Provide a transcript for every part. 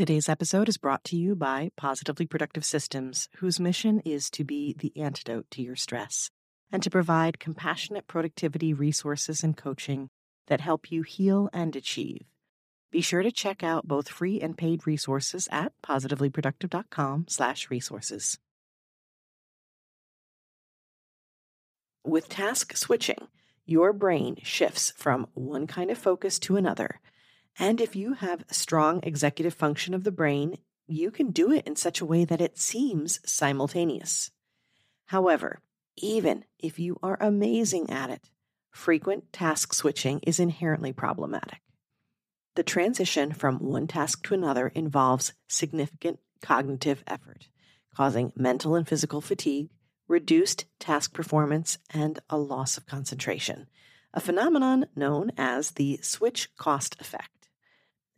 Today's episode is brought to you by Positively Productive Systems, whose mission is to be the antidote to your stress and to provide compassionate productivity resources and coaching that help you heal and achieve. Be sure to check out both free and paid resources at positivelyproductive.com/resources. With task switching, your brain shifts from one kind of focus to another and if you have strong executive function of the brain, you can do it in such a way that it seems simultaneous. However, even if you are amazing at it, frequent task switching is inherently problematic. The transition from one task to another involves significant cognitive effort, causing mental and physical fatigue, reduced task performance, and a loss of concentration, a phenomenon known as the switch cost effect.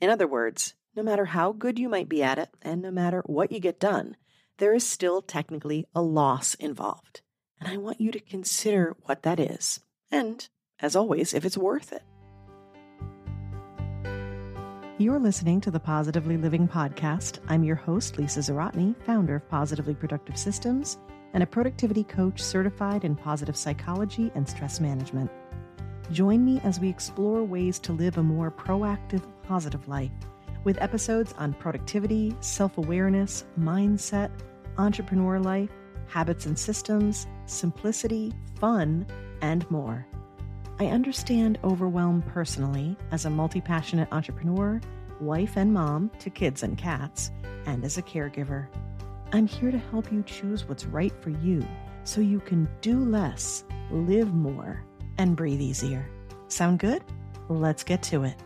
In other words, no matter how good you might be at it, and no matter what you get done, there is still technically a loss involved. And I want you to consider what that is. And, as always, if it's worth it. You're listening to the Positively Living Podcast. I'm your host, Lisa Zawrotny, founder of Positively Productive Systems and a productivity coach certified in positive psychology and stress management. Join me as we explore ways to live a more proactive, positive life with episodes on productivity, self awareness, mindset, entrepreneur life, habits and systems, simplicity, fun, and more. I understand overwhelm personally as a multi passionate entrepreneur, wife and mom to kids and cats, and as a caregiver. I'm here to help you choose what's right for you so you can do less, live more, and breathe easier. Sound good? Let's get to it.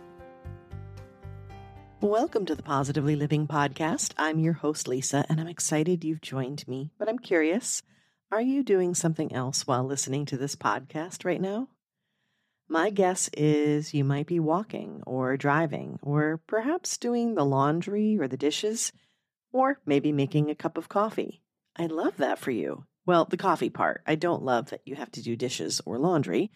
Welcome to the Positively Living Podcast. I'm your host, Lisa, and I'm excited you've joined me. But I'm curious are you doing something else while listening to this podcast right now? My guess is you might be walking or driving, or perhaps doing the laundry or the dishes, or maybe making a cup of coffee. I love that for you. Well, the coffee part. I don't love that you have to do dishes or laundry,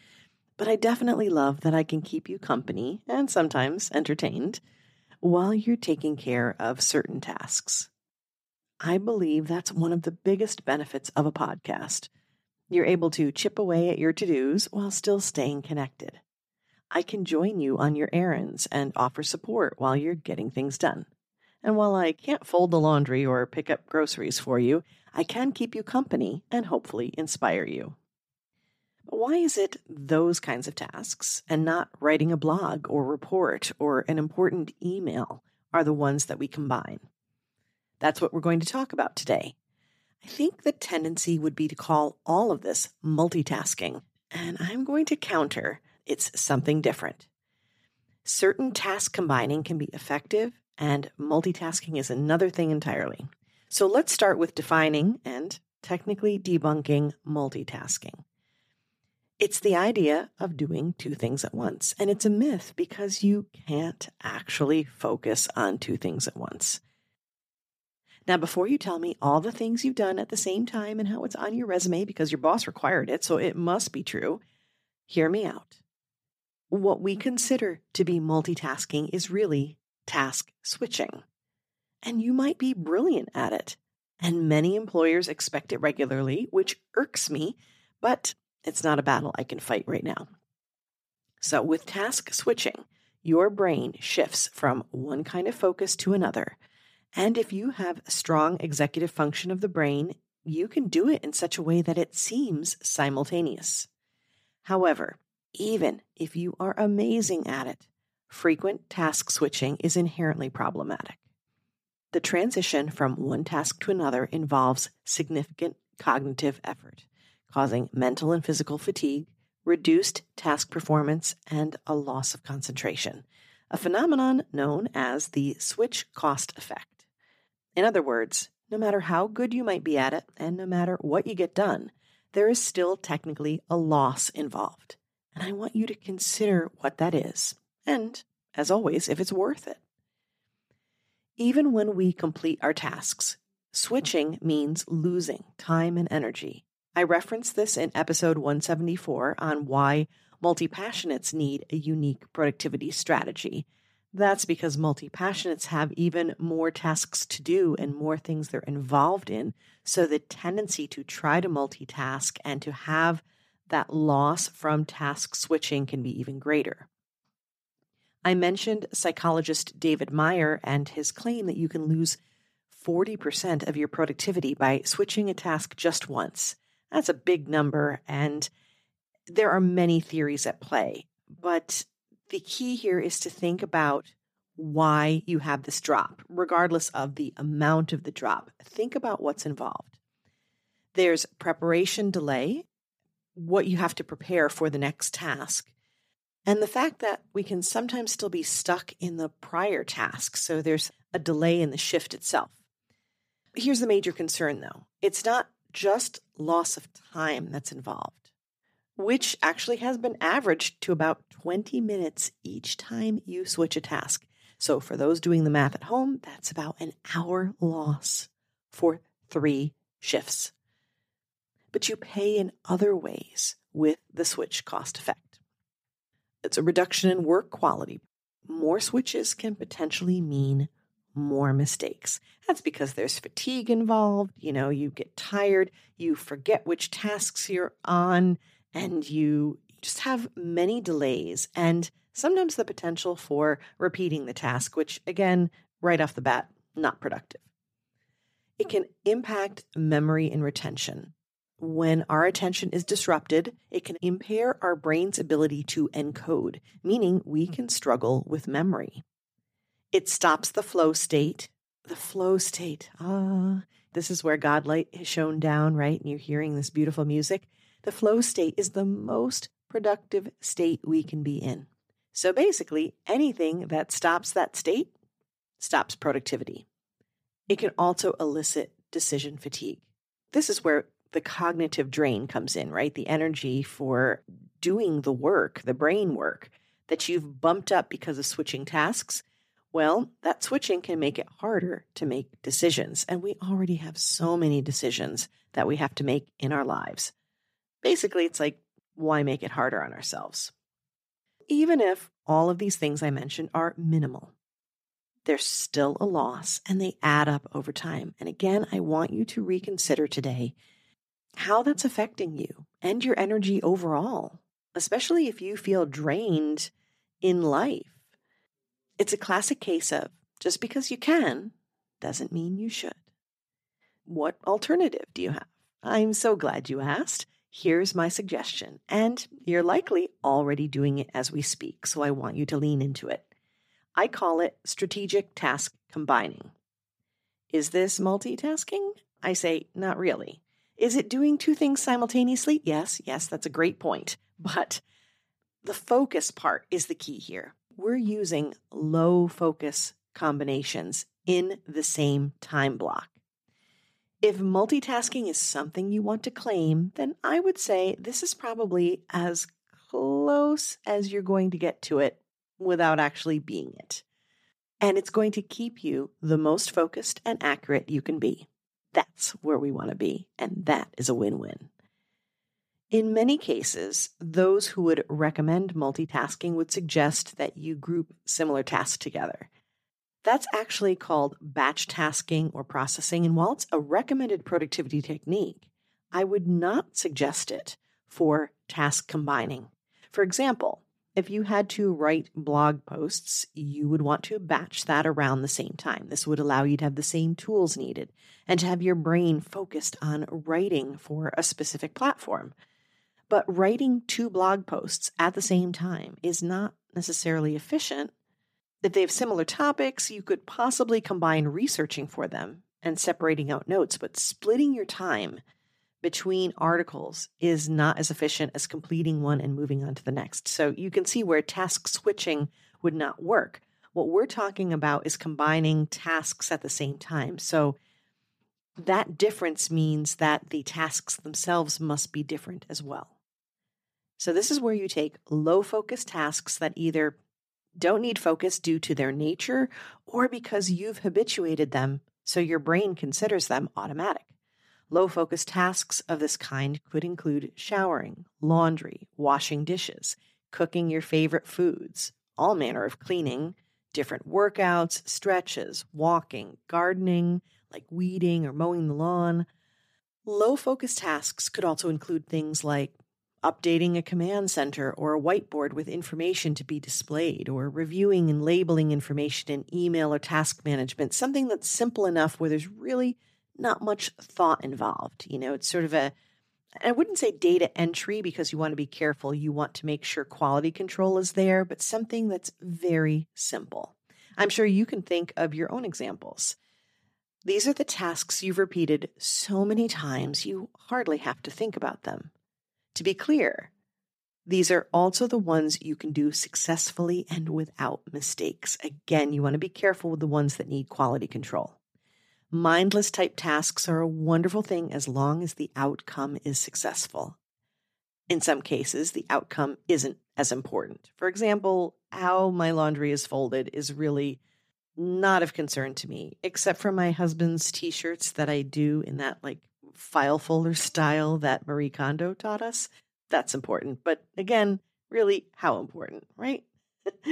but I definitely love that I can keep you company and sometimes entertained while you're taking care of certain tasks. I believe that's one of the biggest benefits of a podcast. You're able to chip away at your to dos while still staying connected. I can join you on your errands and offer support while you're getting things done. And while I can't fold the laundry or pick up groceries for you, I can keep you company and hopefully inspire you. But why is it those kinds of tasks and not writing a blog or report or an important email are the ones that we combine? That's what we're going to talk about today. I think the tendency would be to call all of this multitasking, and I'm going to counter it's something different. Certain task combining can be effective, and multitasking is another thing entirely. So let's start with defining and technically debunking multitasking. It's the idea of doing two things at once. And it's a myth because you can't actually focus on two things at once. Now, before you tell me all the things you've done at the same time and how it's on your resume because your boss required it, so it must be true, hear me out. What we consider to be multitasking is really task switching. And you might be brilliant at it. And many employers expect it regularly, which irks me, but it's not a battle I can fight right now. So, with task switching, your brain shifts from one kind of focus to another. And if you have strong executive function of the brain, you can do it in such a way that it seems simultaneous. However, even if you are amazing at it, frequent task switching is inherently problematic. The transition from one task to another involves significant cognitive effort causing mental and physical fatigue, reduced task performance, and a loss of concentration, a phenomenon known as the switch cost effect. In other words, no matter how good you might be at it, and no matter what you get done, there is still technically a loss involved. And I want you to consider what that is. And, as always, if it's worth it. Even when we complete our tasks, mm-hmm. switching means losing time and energy, I referenced this in episode 174 on why multi passionates need a unique productivity strategy. That's because multi passionates have even more tasks to do and more things they're involved in. So the tendency to try to multitask and to have that loss from task switching can be even greater. I mentioned psychologist David Meyer and his claim that you can lose 40% of your productivity by switching a task just once. That's a big number, and there are many theories at play. But the key here is to think about why you have this drop, regardless of the amount of the drop. Think about what's involved. There's preparation delay, what you have to prepare for the next task, and the fact that we can sometimes still be stuck in the prior task. So there's a delay in the shift itself. Here's the major concern though it's not just loss of time that's involved, which actually has been averaged to about 20 minutes each time you switch a task. So for those doing the math at home, that's about an hour loss for three shifts. But you pay in other ways with the switch cost effect. It's a reduction in work quality. More switches can potentially mean more mistakes. That's because there's fatigue involved. You know, you get tired, you forget which tasks you're on, and you just have many delays and sometimes the potential for repeating the task, which again, right off the bat, not productive. It can impact memory and retention. When our attention is disrupted, it can impair our brain's ability to encode, meaning we can struggle with memory. It stops the flow state. The flow state. Ah, this is where God light is shown down, right? And you're hearing this beautiful music. The flow state is the most productive state we can be in. So basically, anything that stops that state stops productivity. It can also elicit decision fatigue. This is where the cognitive drain comes in, right? The energy for doing the work, the brain work that you've bumped up because of switching tasks well, that switching can make it harder to make decisions, and we already have so many decisions that we have to make in our lives. Basically, it's like, why make it harder on ourselves? Even if all of these things I mentioned are minimal, there's still a loss and they add up over time. And again, I want you to reconsider today how that's affecting you and your energy overall, especially if you feel drained in life it's a classic case of just because you can doesn't mean you should. What alternative do you have? I'm so glad you asked. Here's my suggestion, and you're likely already doing it as we speak, so I want you to lean into it. I call it strategic task combining. Is this multitasking? I say, not really. Is it doing two things simultaneously? Yes, yes, that's a great point. But the focus part is the key here we're using low focus combinations in the same time block. If multitasking is something you want to claim, then I would say this is probably as close as you're going to get to it without actually being it. And it's going to keep you the most focused and accurate you can be. That's where we want to be. And that is a win win. In many cases, those who would recommend multitasking would suggest that you group similar tasks together. That's actually called batch tasking or processing, and while it's a recommended productivity technique, I would not suggest it for task combining. For example, if you had to write blog posts, you would want to batch that around the same time. This would allow you to have the same tools needed and to have your brain focused on writing for a specific platform. But writing two blog posts at the same time is not necessarily efficient. If they have similar topics, you could possibly combine researching for them and separating out notes, but splitting your time between articles is not as efficient as completing one and moving on to the next. So you can see where task switching would not work. What we're talking about is combining tasks at the same time. So that difference means that the tasks themselves must be different as well. So, this is where you take low focus tasks that either don't need focus due to their nature or because you've habituated them so your brain considers them automatic. Low focus tasks of this kind could include showering, laundry, washing dishes, cooking your favorite foods, all manner of cleaning, different workouts, stretches, walking, gardening, like weeding or mowing the lawn. Low focus tasks could also include things like updating a command center or a whiteboard with information to be displayed, or reviewing and labeling information in email or task management, something that's simple enough where there's really not much thought involved. You know, it's sort of a, I wouldn't say data entry because you want to be careful. You want to make sure quality control is there, but something that's very simple. I'm sure you can think of your own examples. These are the tasks you've repeated so many times you hardly have to think about them. To be clear, these are also the ones you can do successfully and without mistakes. Again, you want to be careful with the ones that need quality control. Mindless type tasks are a wonderful thing as long as the outcome is successful. In some cases, the outcome isn't as important. For example, how my laundry is folded is really not of concern to me, except for my husband's t shirts that I do in that like file folder style that Marie Kondo taught us. That's important. But again, really, how important, right?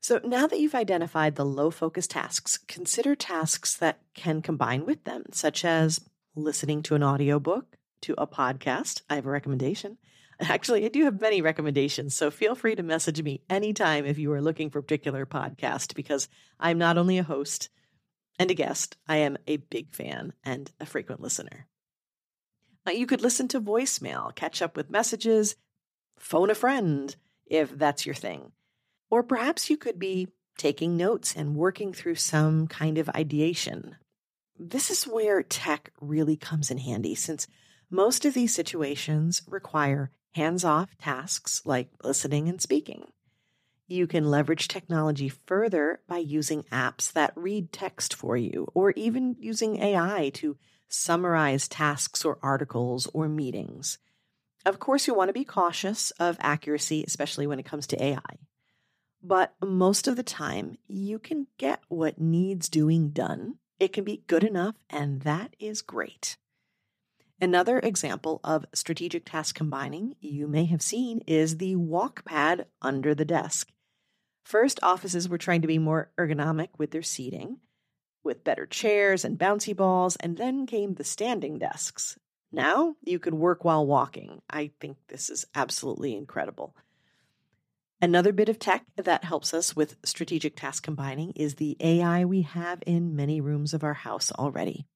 so now that you've identified the low focus tasks, consider tasks that can combine with them, such as listening to an audiobook, to a podcast. I have a recommendation. Actually, I do have many recommendations, so feel free to message me anytime if you are looking for a particular podcast, because I'm not only a host and a guest, I am a big fan and a frequent listener. Now, you could listen to voicemail, catch up with messages, phone a friend if that's your thing. Or perhaps you could be taking notes and working through some kind of ideation. This is where tech really comes in handy since most of these situations require hands off tasks like listening and speaking. You can leverage technology further by using apps that read text for you, or even using AI to summarize tasks or articles or meetings. Of course, you want to be cautious of accuracy, especially when it comes to AI. But most of the time, you can get what needs doing done. It can be good enough, and that is great. Another example of strategic task combining you may have seen is the walk pad under the desk. First, offices were trying to be more ergonomic with their seating, with better chairs and bouncy balls, and then came the standing desks. Now you can work while walking. I think this is absolutely incredible. Another bit of tech that helps us with strategic task combining is the AI we have in many rooms of our house already.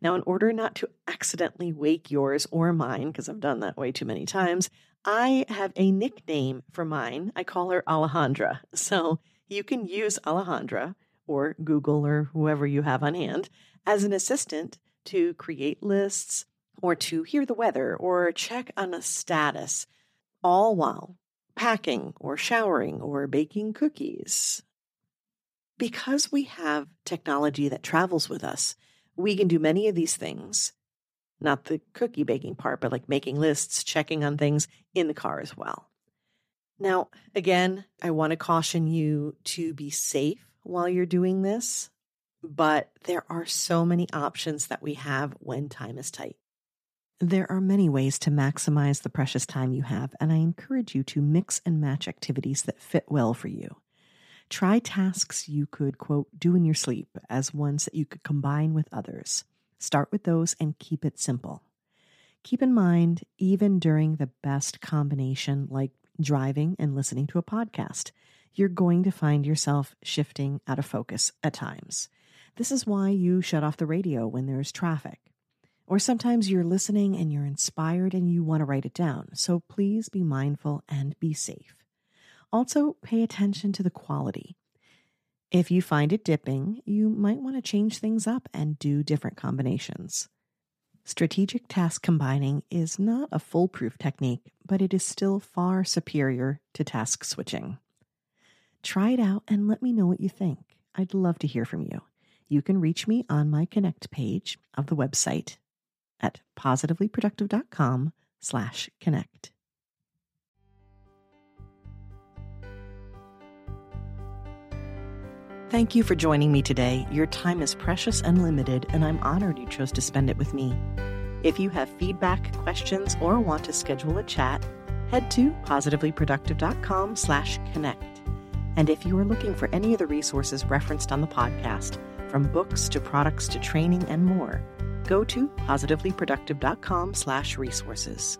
Now, in order not to accidentally wake yours or mine, because I've done that way too many times, I have a nickname for mine. I call her Alejandra. So you can use Alejandra or Google or whoever you have on hand as an assistant to create lists or to hear the weather or check on a status, all while packing or showering or baking cookies. Because we have technology that travels with us, we can do many of these things. Not the cookie baking part, but like making lists, checking on things in the car as well. Now, again, I want to caution you to be safe while you're doing this, but there are so many options that we have when time is tight. There are many ways to maximize the precious time you have, and I encourage you to mix and match activities that fit well for you. Try tasks you could, quote, do in your sleep as ones that you could combine with others. Start with those and keep it simple. Keep in mind, even during the best combination, like driving and listening to a podcast, you're going to find yourself shifting out of focus at times. This is why you shut off the radio when there's traffic. Or sometimes you're listening and you're inspired and you want to write it down. So please be mindful and be safe. Also, pay attention to the quality. If you find it dipping, you might want to change things up and do different combinations. Strategic task combining is not a foolproof technique, but it is still far superior to task switching. Try it out and let me know what you think. I'd love to hear from you. You can reach me on my Connect page of the website at positivelyproductive.com slash connect. Thank you for joining me today. Your time is precious and limited, and I'm honored you chose to spend it with me. If you have feedback, questions, or want to schedule a chat, head to positivelyproductive.com slash connect. And if you are looking for any of the resources referenced on the podcast, from books to products to training and more, go to positivelyproductive.com slash resources.